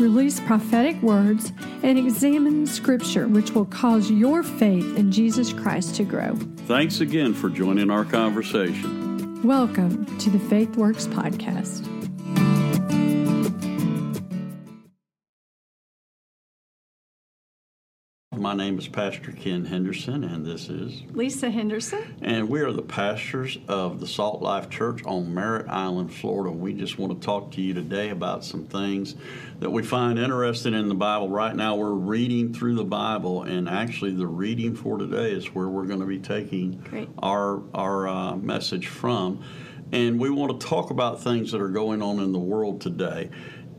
release prophetic words, and examine Scripture, which will cause your faith in Jesus Christ to grow. Thanks again for joining our conversation. Welcome to the Faith Works Podcast. My name is Pastor Ken Henderson, and this is Lesa Henderson. And we are the pastors of the Salt Life Church on Merritt Island, Florida. We just want to talk to you today about some things that we find interesting in the Bible. Right now, we're reading through the Bible, and actually, the reading for today is where we're going to be taking Great. our our uh, message from. And we want to talk about things that are going on in the world today.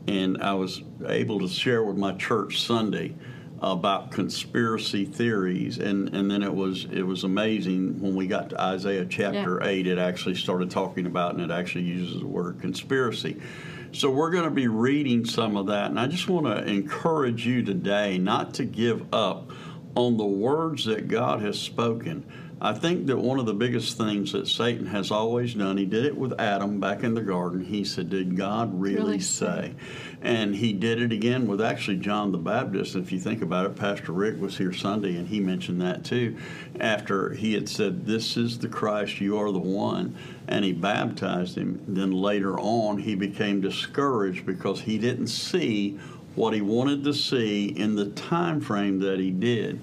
And I was able to share with my church Sunday about conspiracy theories and, and then it was it was amazing when we got to Isaiah chapter Yeah. 8 it actually started talking about and it actually uses the word conspiracy. So we're going to be reading some of that and I just want to encourage you today not to give up on the words that God has spoken. I think that one of the biggest things that Satan has always done, he did it with Adam back in the garden. He said, Did God really, Really say? And he did it again with actually John the Baptist. If you think about it, Pastor Rick was here Sunday and he mentioned that too. After he had said, This is the Christ, you are the one, and he baptized him. Then later on, he became discouraged because he didn't see what he wanted to see in the time frame that he did.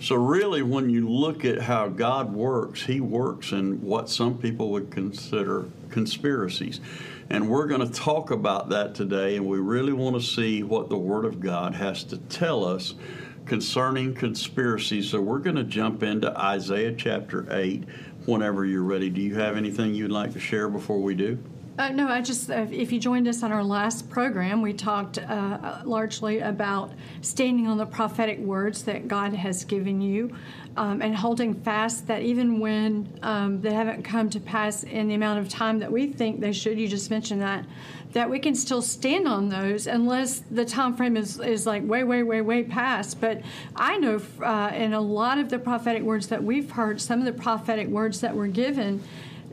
So really, when you look at how God works, He works in what some people would consider conspiracies. And we're going to talk about that today, and we really want to see what the Word of God has to tell us concerning conspiracies. So we're going to jump into Isaiah chapter 8 whenever you're ready. Do you have anything you'd like to share before we do? Uh, no, I just, uh, if you joined us on our last program, we talked uh, largely about standing on the prophetic words that God has given you um, and holding fast that even when um, they haven't come to pass in the amount of time that we think they should, you just mentioned that, that we can still stand on those unless the time frame is, is like way, way, way, way past. But I know uh, in a lot of the prophetic words that we've heard, some of the prophetic words that were given,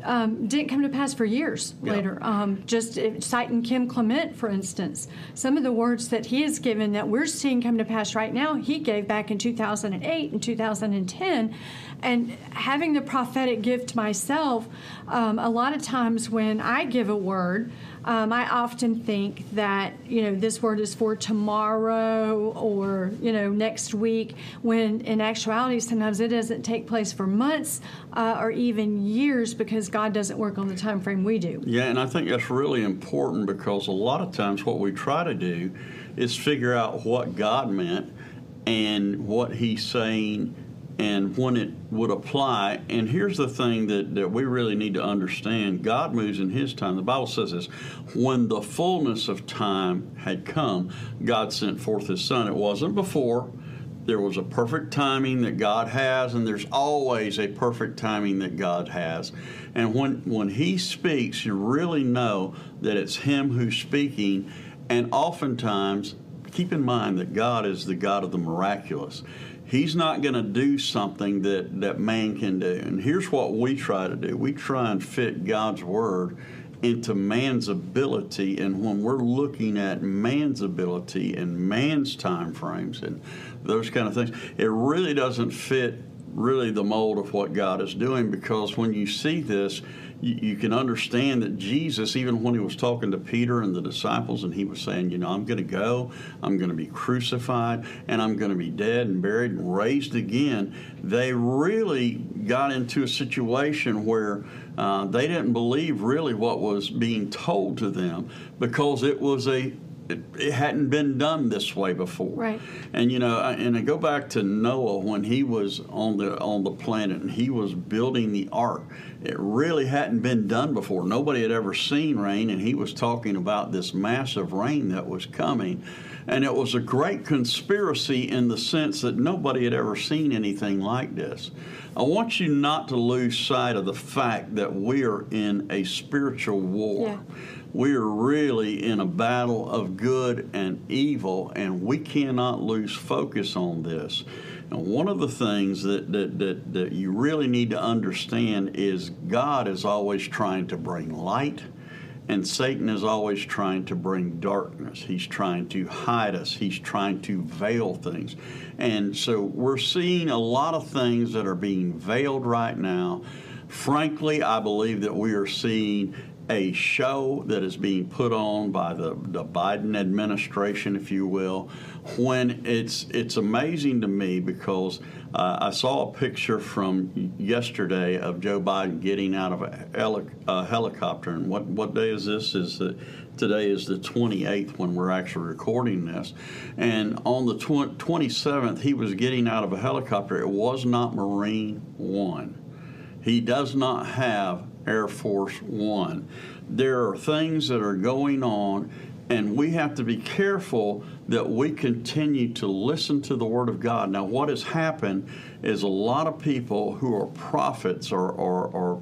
um, didn't come to pass for years Yeah. later. Um, just citing Kim Clement, for instance, some of the words that he has given that we're seeing come to pass right now, he gave back in 2008 and 2010. And having the prophetic gift myself, um, a lot of times when I give a word, um, I often think that you know this word is for tomorrow or you know next week. When in actuality, sometimes it doesn't take place for months uh, or even years because God doesn't work on the time frame we do. Yeah, and I think that's really important because a lot of times what we try to do is figure out what God meant and what He's saying and when it would apply. And here's the thing that, that we really need to understand God moves in His time. The Bible says this when the fullness of time had come, God sent forth His Son. It wasn't before. There was a perfect timing that God has, and there's always a perfect timing that God has. And when, when He speaks, you really know that it's Him who's speaking. And oftentimes, keep in mind that God is the God of the miraculous. He's not going to do something that, that man can do. And here's what we try to do we try and fit God's word into man's ability and when we're looking at man's ability and man's time frames and those kind of things it really doesn't fit really the mold of what god is doing because when you see this you, you can understand that jesus even when he was talking to peter and the disciples and he was saying you know i'm going to go i'm going to be crucified and i'm going to be dead and buried and raised again they really got into a situation where uh, they didn't believe really what was being told to them because it was a it, it hadn't been done this way before. Right. And you know, I- and I go back to Noah when he was on the on the planet and he was building the ark. It really hadn't been done before. Nobody had ever seen rain, and he was talking about this massive rain that was coming. And it was a great conspiracy in the sense that nobody had ever seen anything like this. I want you not to lose sight of the fact that we are in a spiritual war. Yeah. We are really in a battle of good and evil, and we cannot lose focus on this. And one of the things that, that, that, that you really need to understand is God is always trying to bring light and Satan is always trying to bring darkness. He's trying to hide us. He's trying to veil things. And so we're seeing a lot of things that are being veiled right now. Frankly, I believe that we are seeing a show that is being put on by the, the Biden administration, if you will, when it's it's amazing to me because uh, I saw a picture from yesterday of Joe Biden getting out of a, heli- a helicopter. And what, what day is this? Is the, today is the 28th when we're actually recording this. And on the tw- 27th, he was getting out of a helicopter. It was not Marine One. He does not have Air Force One. There are things that are going on, and we have to be careful that we continue to listen to the Word of God. Now, what has happened is a lot of people who are prophets are, are, are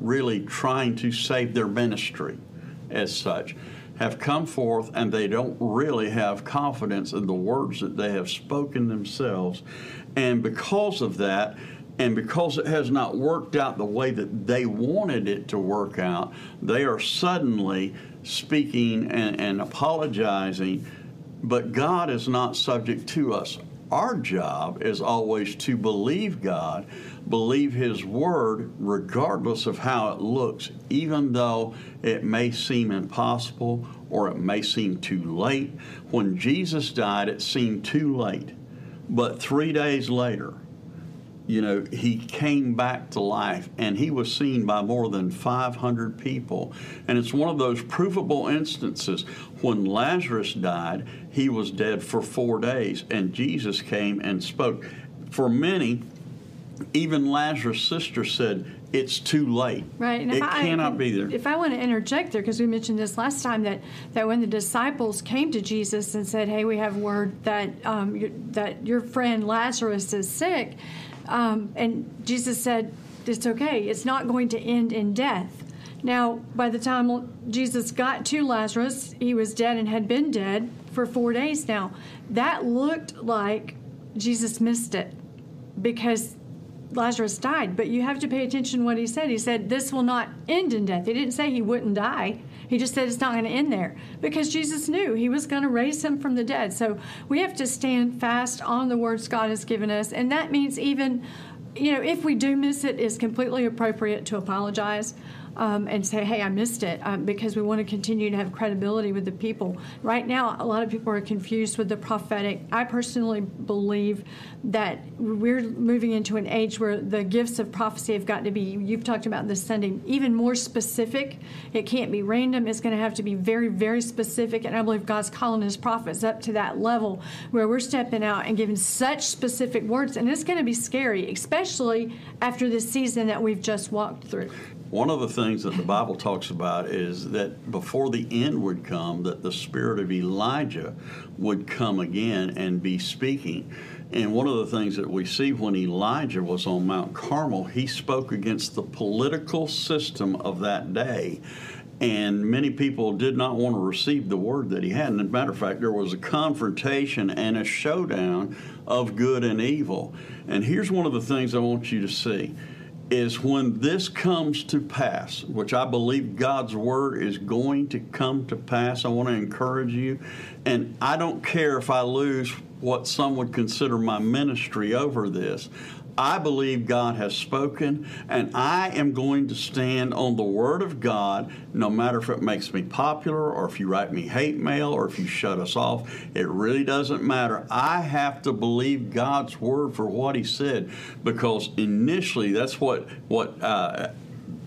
really trying to save their ministry as such have come forth and they don't really have confidence in the words that they have spoken themselves. And because of that, and because it has not worked out the way that they wanted it to work out, they are suddenly speaking and, and apologizing. But God is not subject to us. Our job is always to believe God, believe His Word, regardless of how it looks, even though it may seem impossible or it may seem too late. When Jesus died, it seemed too late. But three days later, you know, he came back to life and he was seen by more than 500 people. And it's one of those provable instances. When Lazarus died, he was dead for four days, and Jesus came and spoke. For many, even Lazarus' sister said, it's too late. Right. And it I, cannot be there. If I want to interject there, because we mentioned this last time, that, that when the disciples came to Jesus and said, "Hey, we have word that um, that your friend Lazarus is sick," um, and Jesus said, "It's okay. It's not going to end in death." Now, by the time Jesus got to Lazarus, he was dead and had been dead for four days now. That looked like Jesus missed it because Lazarus died, but you have to pay attention to what he said. He said, This will not end in death. He didn't say he wouldn't die. He just said it's not going to end there because Jesus knew he was going to raise him from the dead. So we have to stand fast on the words God has given us. And that means even, you know, if we do miss it, it's completely appropriate to apologize um, and say, hey, I missed it, um, because we want to continue to have credibility with the people. Right now, a lot of people are confused with the prophetic. I personally believe that we're moving into an age where the gifts of prophecy have got to be, you've talked about this Sunday, even more specific. It can't be random, it's going to have to be very, very specific. And I believe God's calling his prophets up to that level where we're stepping out and giving such specific words. And it's going to be scary, especially after this season that we've just walked through. One of the things that the Bible talks about is that before the end would come, that the spirit of Elijah would come again and be speaking. And one of the things that we see when Elijah was on Mount Carmel, he spoke against the political system of that day. And many people did not want to receive the word that he had. And as a matter of fact, there was a confrontation and a showdown of good and evil. And here's one of the things I want you to see is when this comes to pass, which I believe God's word is going to come to pass. I want to encourage you. And I don't care if I lose what some would consider my ministry over this. I believe God has spoken, and I am going to stand on the Word of God, no matter if it makes me popular or if you write me hate mail or if you shut us off. It really doesn't matter. I have to believe God's Word for what He said, because initially that's what what uh,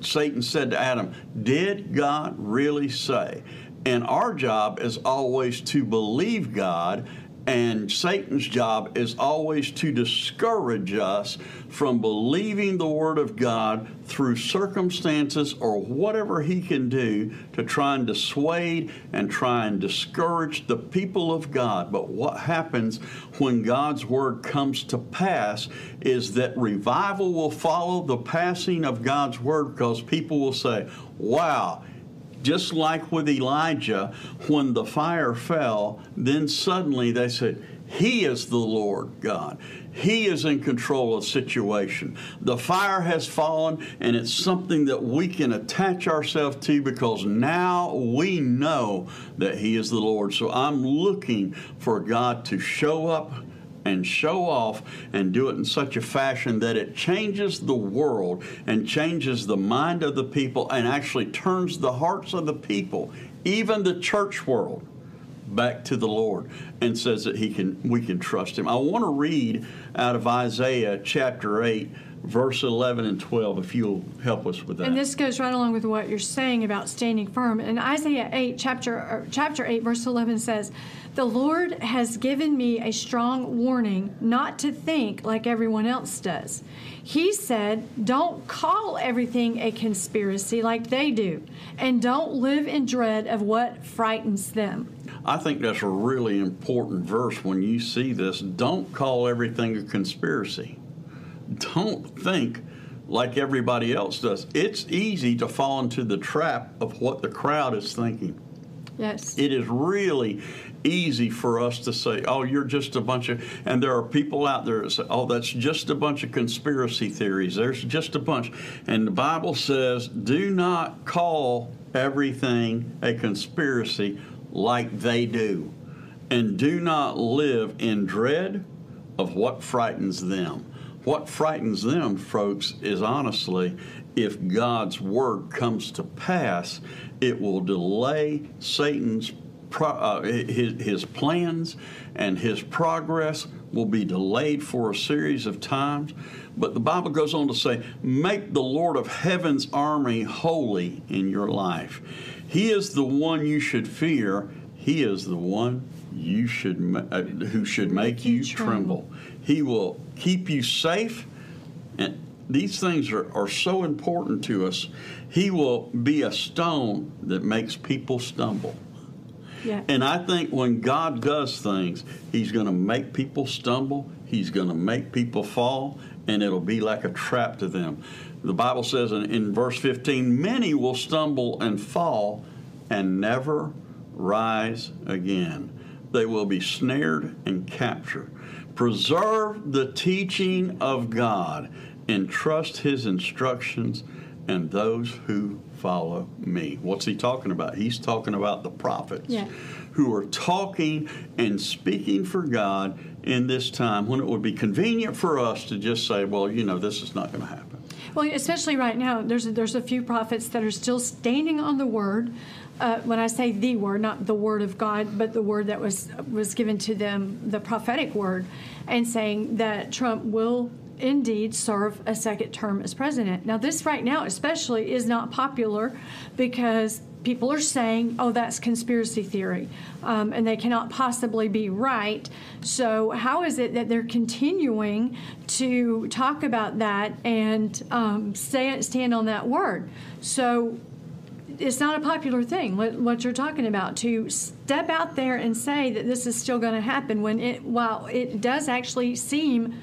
Satan said to Adam. Did God really say? And our job is always to believe God And Satan's job is always to discourage us from believing the Word of God through circumstances or whatever he can do to try and dissuade and try and discourage the people of God. But what happens when God's Word comes to pass is that revival will follow the passing of God's Word because people will say, wow, just like with Elijah, when the fire fell, then suddenly they said, He is the Lord God. He is in control of the situation. The fire has fallen, and it's something that we can attach ourselves to because now we know that He is the Lord. So I'm looking for God to show up and show off and do it in such a fashion that it changes the world and changes the mind of the people and actually turns the hearts of the people, even the church world, back to the Lord and says that he can we can trust him. I want to read out of Isaiah chapter 8 verse 11 and 12 if you'll help us with that. And this goes right along with what you're saying about standing firm. In Isaiah 8 chapter chapter 8 verse 11 says, "The Lord has given me a strong warning not to think like everyone else does." He said, "Don't call everything a conspiracy like they do, and don't live in dread of what frightens them." I think that's a really important verse when you see this. Don't call everything a conspiracy. Don't think like everybody else does. It's easy to fall into the trap of what the crowd is thinking. Yes. It is really easy for us to say, oh, you're just a bunch of, and there are people out there that say, oh, that's just a bunch of conspiracy theories. There's just a bunch. And the Bible says, do not call everything a conspiracy like they do. And do not live in dread of what frightens them. What frightens them, folks, is honestly if God's word comes to pass, it will delay Satan's uh, his, his plans and his progress will be delayed for a series of times. But the Bible goes on to say, Make the Lord of heaven's army holy in your life. He is the one you should fear. He is the one you should uh, who should make, make you, you tremble. tremble. He will keep you safe. And these things are, are so important to us. He will be a stone that makes people stumble. Yeah. And I think when God does things, He's going to make people stumble, He's going to make people fall, and it'll be like a trap to them. The Bible says in, in verse 15, many will stumble and fall and never rise again. They will be snared and captured. Preserve the teaching of God and trust His instructions and those who follow me. What's he talking about? He's talking about the prophets yeah. who are talking and speaking for God in this time when it would be convenient for us to just say, well, you know, this is not going to happen. Well, especially right now, there's a, there's a few prophets that are still standing on the word. Uh, when I say the word, not the word of God, but the word that was was given to them, the prophetic word, and saying that Trump will indeed serve a second term as president. Now, this right now, especially, is not popular because people are saying, oh, that's conspiracy theory, um, and they cannot possibly be right. So, how is it that they're continuing to talk about that and um, stay, stand on that word? So, it's not a popular thing what, what, you're talking about to step out there and say that this is still going to happen when it while it does actually seem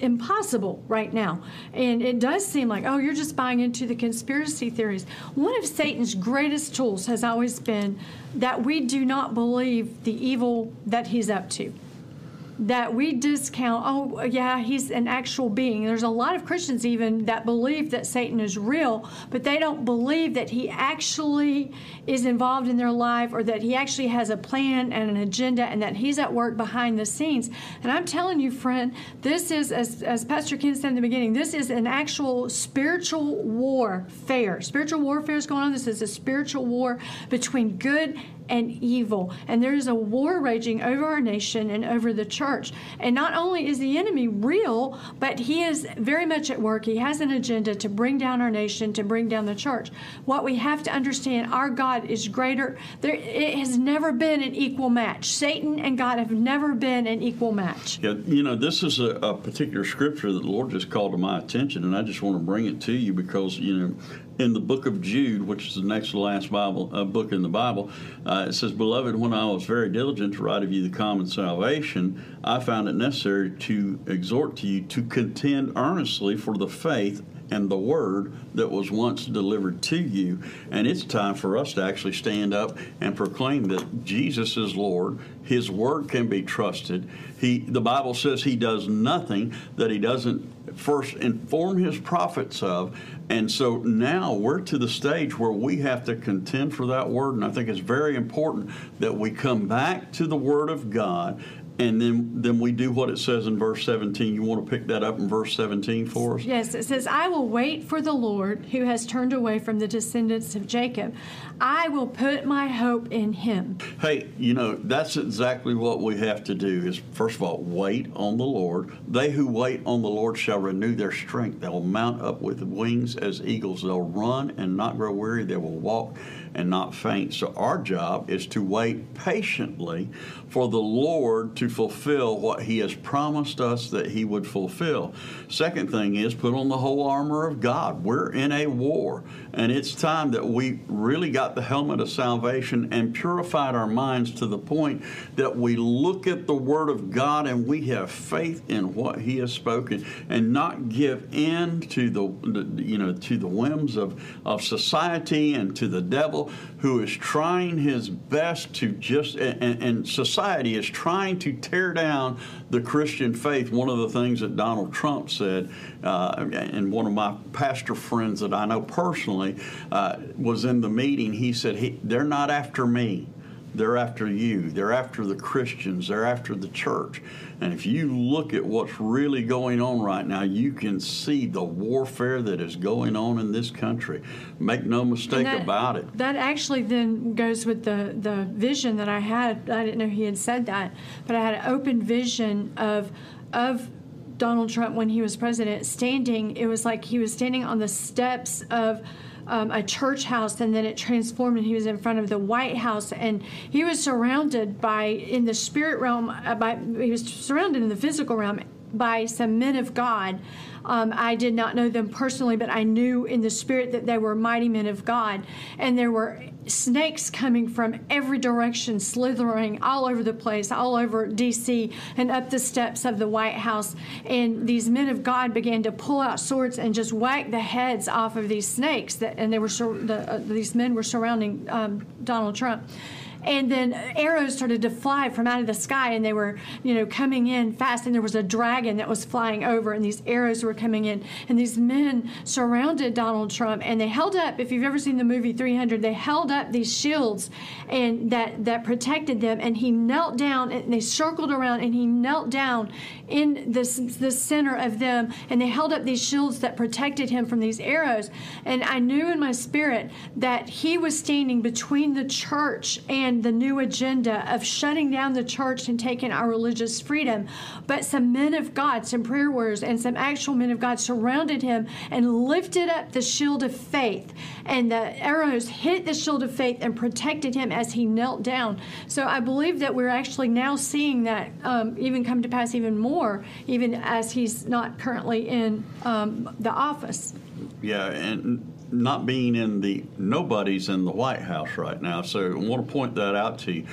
impossible right now. And it does seem like, oh, you're just buying into the conspiracy theories. One of Satan's greatest tools has always been that we do not believe the evil that he's up to that we discount, oh, yeah, he's an actual being. There's a lot of Christians even that believe that Satan is real, but they don't believe that he actually is involved in their life or that he actually has a plan and an agenda and that he's at work behind the scenes. And I'm telling you, friend, this is, as, as Pastor Ken said in the beginning, this is an actual spiritual warfare. Spiritual warfare is going on. This is a spiritual war between good and evil. And there is a war raging over our nation and over the church. And not only is the enemy real, but he is very much at work. He has an agenda to bring down our nation, to bring down the church. What we have to understand, our God is greater. There, it has never been an equal match. Satan and God have never been an equal match. Yeah, you know, this is a, a particular scripture that the Lord just called to my attention, and I just want to bring it to you because, you know, in the book of Jude, which is the next to last Bible uh, book in the Bible, uh, it says, "Beloved, when I was very diligent to write of you the common salvation, I found it necessary to exhort to you to contend earnestly for the faith." And the word that was once delivered to you. And it's time for us to actually stand up and proclaim that Jesus is Lord. His word can be trusted. He, the Bible says he does nothing that he doesn't first inform his prophets of. And so now we're to the stage where we have to contend for that word. And I think it's very important that we come back to the word of God and then then we do what it says in verse 17 you want to pick that up in verse 17 for us? Yes it says i will wait for the lord who has turned away from the descendants of jacob. I will put my hope in him. Hey you know that's exactly what we have to do is first of all wait on the lord. They who wait on the lord shall renew their strength. They will mount up with wings as eagles. They'll run and not grow weary. They will walk and not faint so our job is to wait patiently for the lord to fulfill what he has promised us that he would fulfill. Second thing is put on the whole armor of God. We're in a war, and it's time that we really got the helmet of salvation and purified our minds to the point that we look at the word of God and we have faith in what he has spoken and not give in to the you know to the whims of, of society and to the devil who is trying his best to just and, and society is trying to tear down the Christian faith. One of the things that Donald Trump said, uh, and one of my pastor friends that I know personally uh, was in the meeting, he said, he, They're not after me. They're after you. They're after the Christians. They're after the church. And if you look at what's really going on right now, you can see the warfare that is going on in this country. Make no mistake that, about it. That actually then goes with the, the vision that I had. I didn't know he had said that, but I had an open vision of of Donald Trump when he was president standing. It was like he was standing on the steps of um, a church house, and then it transformed, and he was in front of the White House, and he was surrounded by in the spirit realm. Uh, by he was surrounded in the physical realm by some men of God. Um, I did not know them personally, but I knew in the spirit that they were mighty men of God. And there were snakes coming from every direction, slithering all over the place, all over D.C., and up the steps of the White House. And these men of God began to pull out swords and just whack the heads off of these snakes. That, and they were the, uh, these men were surrounding um, Donald Trump and then arrows started to fly from out of the sky and they were you know coming in fast and there was a dragon that was flying over and these arrows were coming in. And these men surrounded donald trump and they held up if you've ever seen the movie 300 they held up these shields and that that protected them and he knelt down and they circled around and he knelt down in the, the center of them and they held up these shields that protected him from these arrows. And i knew in my spirit that he was standing between the church and the new agenda of shutting down the church and taking our religious freedom. But some men of God, some prayer warriors, and some actual men of God surrounded him and lifted up the shield of faith. And the arrows hit the shield of faith and protected him as he knelt down. So I believe that we're actually now seeing that um, even come to pass even more, even as he's not currently in um, the office. Yeah, and not being in the nobody's in the White House right now. So I want to point that out to you.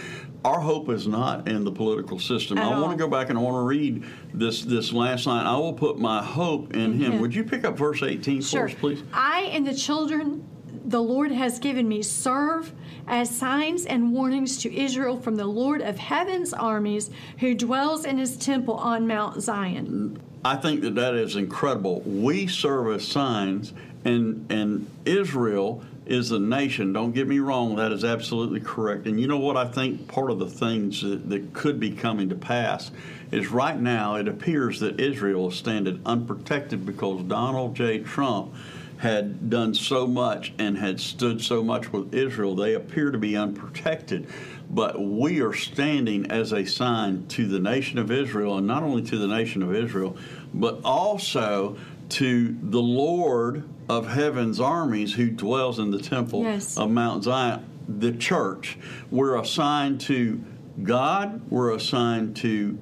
Our hope is not in the political system. At I all. want to go back and I want to read this this last line. I will put my hope in Him. Him. Would you pick up verse 18 Sure. for us, please? I and the children the Lord has given me serve as signs and warnings to Israel from the Lord of heaven's armies who dwells in his temple on Mount Zion. I think that that is incredible. We serve as signs, and and Israel is a nation. Don't get me wrong; that is absolutely correct. And you know what? I think part of the things that, that could be coming to pass is right now it appears that Israel is standing unprotected because Donald J. Trump had done so much and had stood so much with Israel, they appear to be unprotected. But we are standing as a sign to the nation of Israel, and not only to the nation of Israel, but also to the Lord of heaven's armies who dwells in the temple Yes. of Mount Zion, the church. We're assigned to God, we're assigned to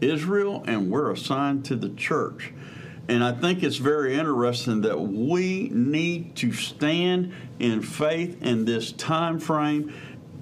Israel, and we're assigned to the church. And I think it's very interesting that we need to stand in faith in this time frame,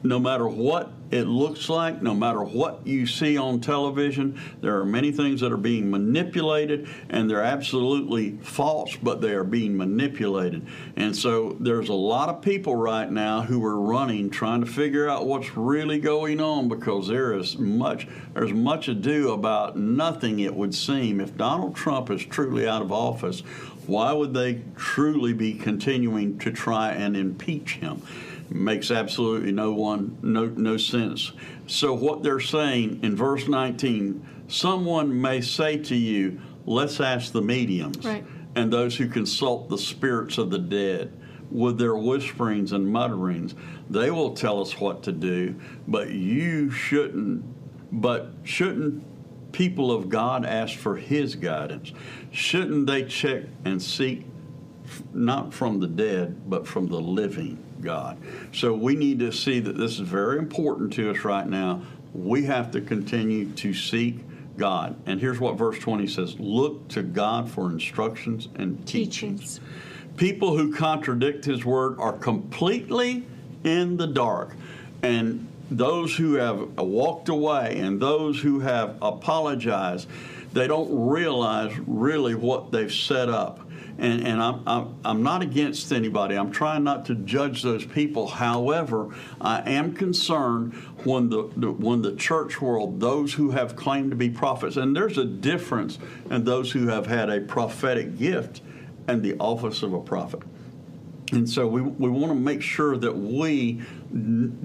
no matter what it looks like, no matter what you see on television. There are many things that are being manipulated, and they're absolutely false, but they are being manipulated. And so there's a lot of people right now who are running, trying to figure out what's really going on because there is much there's much ado about nothing. It would seem if Donald Trump is truly out of office, why would they truly be continuing to try and impeach him? Makes absolutely no one no no sense. So what they're saying in verse 19, someone may say to you, "Let's ask the mediums Right. and those who consult the spirits of the dead." With their whisperings and mutterings, they will tell us what to do, but you shouldn't. But shouldn't people of God ask for His guidance? Shouldn't they check and seek not from the dead, but from the living God. So we need to see that this is very important to us right now. We have to continue to seek God. And here's what verse 20 says Look to God for instructions and teachings. Teachings. People who contradict his word are completely in the dark. And those who have walked away and those who have apologized, they don't realize really what they've set up. And, and I'm, I'm, I'm not against anybody. I'm trying not to judge those people. However, I am concerned when the, the when the church world, those who have claimed to be prophets, and there's a difference in those who have had a prophetic gift and the office of a prophet. And so we, we want to make sure that we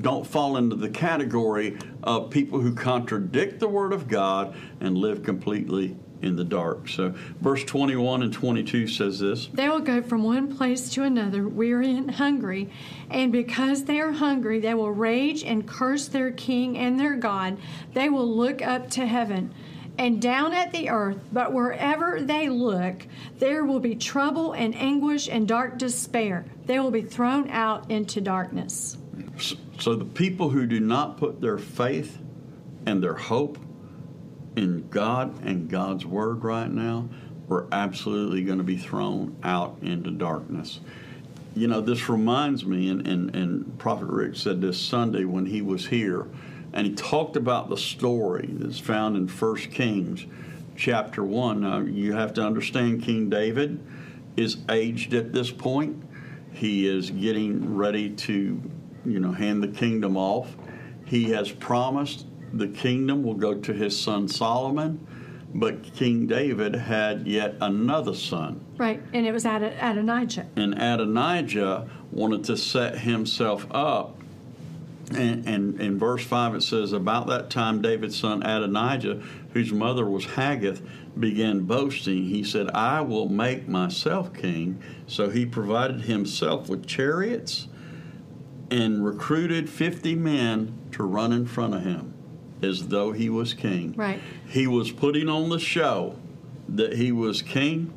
don't fall into the category of people who contradict the Word of God and live completely in the dark. So verse 21 and 22 says this They will go from one place to another, weary and hungry, and because they are hungry, they will rage and curse their king and their God. They will look up to heaven and down at the earth, but wherever they look, there will be trouble and anguish and dark despair. They will be thrown out into darkness. So the people who do not put their faith and their hope in God and God's Word right now, we're absolutely going to be thrown out into darkness. You know, this reminds me, and, and, and Prophet Rick said this Sunday when he was here, and he talked about the story that's found in 1 Kings chapter 1. Now, you have to understand King David is aged at this point. He is getting ready to, you know, hand the kingdom off. He has promised the kingdom will go to his son Solomon, but King David had yet another son. Right, and it was Ad- Adonijah. And Adonijah wanted to set himself up. And, and in verse 5 it says, About that time David's son Adonijah, whose mother was Haggith, began boasting. He said, I will make myself king. So he provided himself with chariots and recruited 50 men to run in front of him as though he was king. Right. He was putting on the show that he was king.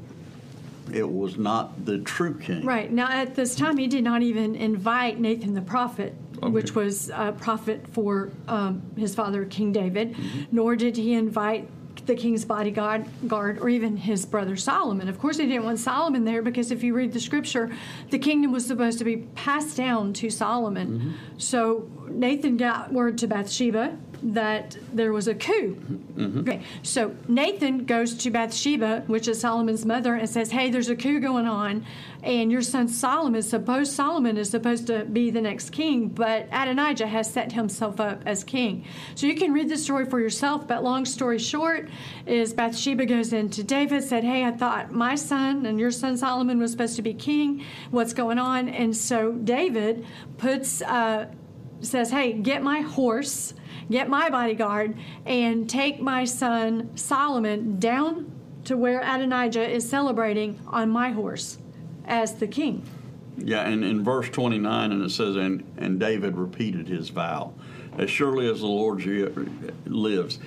It was not the true king. Right. Now, at this time, he did not even invite Nathan the prophet, Okay. which was a prophet for um, his father, King David, Mm-hmm. nor did he invite the king's bodyguard guard, or even his brother Solomon. Of course, he didn't want Solomon there because if you read the scripture, the kingdom was supposed to be passed down to Solomon. Mm-hmm. So Nathan got word to Bathsheba that there was a coup. Mm-hmm. Okay, so Nathan goes to Bathsheba, which is Solomon's mother, and says, "Hey, there's a coup going on, and your son Solomon is supposed Solomon is supposed to be the next king, but Adonijah has set himself up as king." So you can read the story for yourself. But long story short, is Bathsheba goes into David, said, "Hey, I thought my son and your son Solomon was supposed to be king. What's going on?" And so David puts. Uh, says, Hey, get my horse, get my bodyguard, and take my son Solomon down to where Adonijah is celebrating on my horse. as the king. Yeah, and in verse 29, and it says, and, and David repeated his vow. As surely as the Lord lives,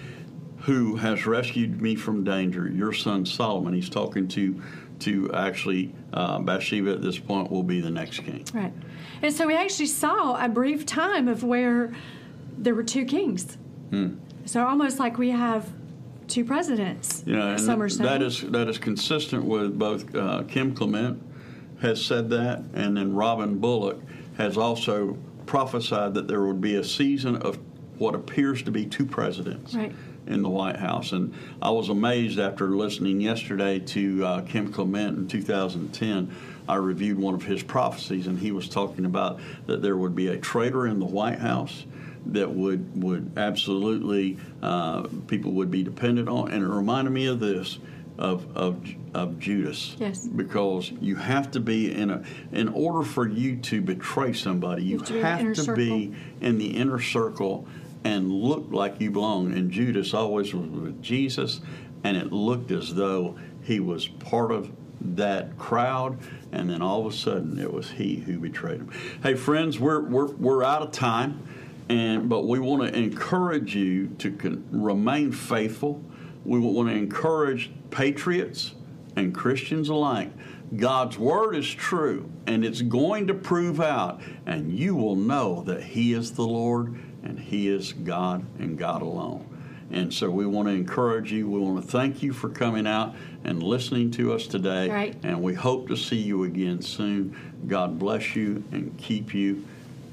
who has rescued me from danger, your son Solomon, he's talking to to actually uh, Bathsheba at this point will be the next king. Right. And so we actually saw a brief time of where there were two kings. Hmm. So almost like we have two presidents. Yeah, some that is that is consistent with both uh, Kim Clement has said that, and then Robin Bullock has also prophesied that there would be a season of what appears to be two presidents. Right in the White House. And I was amazed after listening yesterday to uh, Kim Clement in 2010. I reviewed one of his prophecies, and he was talking about that there would be a traitor in the White House that would would absolutely uh, people would be dependent on. And it reminded me of this of, of, of Judas. Yes. Because you have to be in a, in order for you to betray somebody, you, you have, to, have to be in the inner circle and look like you belong. And Judas always was with Jesus, and it looked as though he was part of that crowd, and then all of a sudden it was he who betrayed him. Hey, friends, we're, we're, we're out of time, and but we want to encourage you to con- remain faithful we want to encourage patriots and Christians alike. God's word is true and it's going to prove out, and you will know that He is the Lord and He is God and God alone. And so we want to encourage you. We want to thank you for coming out and listening to us today. Right. And we hope to see you again soon. God bless you and keep you.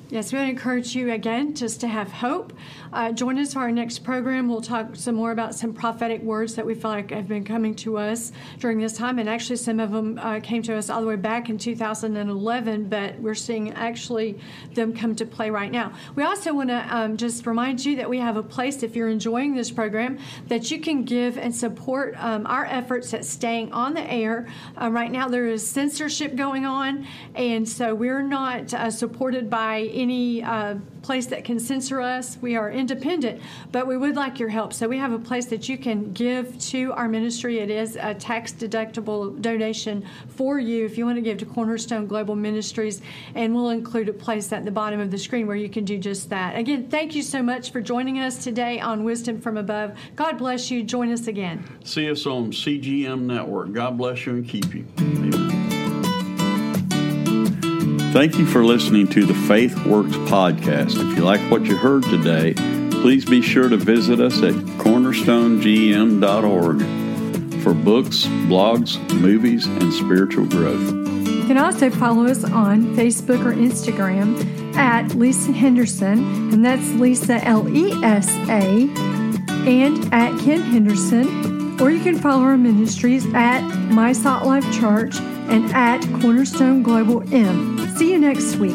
Yes, we encourage you again just to have hope. Uh, join us for our next program. We'll talk some more about some prophetic words that we feel like have been coming to us during this time. And actually, some of them uh, came to us all the way back in 2011, but we're seeing actually them come to play right now. We also want to um, just remind you that we have a place, if you're enjoying this program, that you can give and support um, our efforts at staying on the air. Uh, right now, there is censorship going on, and so we're not uh, supported by any uh, place that can censor us. We are independent, but we would like your help. So we have a place that you can give to our ministry. It is a tax deductible donation for you if you want to give to Cornerstone Global Ministries, and we'll include a place at the bottom of the screen where you can do just that. Again, thank you so much for joining us today on Wisdom from Above. God bless you. Join us again. See us on CGM Network. God bless you and keep you. Amen. Thank you for listening to the Faith Works podcast. If you like what you heard today, please be sure to visit us at cornerstonegm.org for books, blogs, movies, and spiritual growth. You can also follow us on Facebook or Instagram at Lesa Henderson, and that's Lesa L E S A, and at Ken Henderson, or you can follow our ministries at My Salt Life Church and at Cornerstone Global M. See you next week.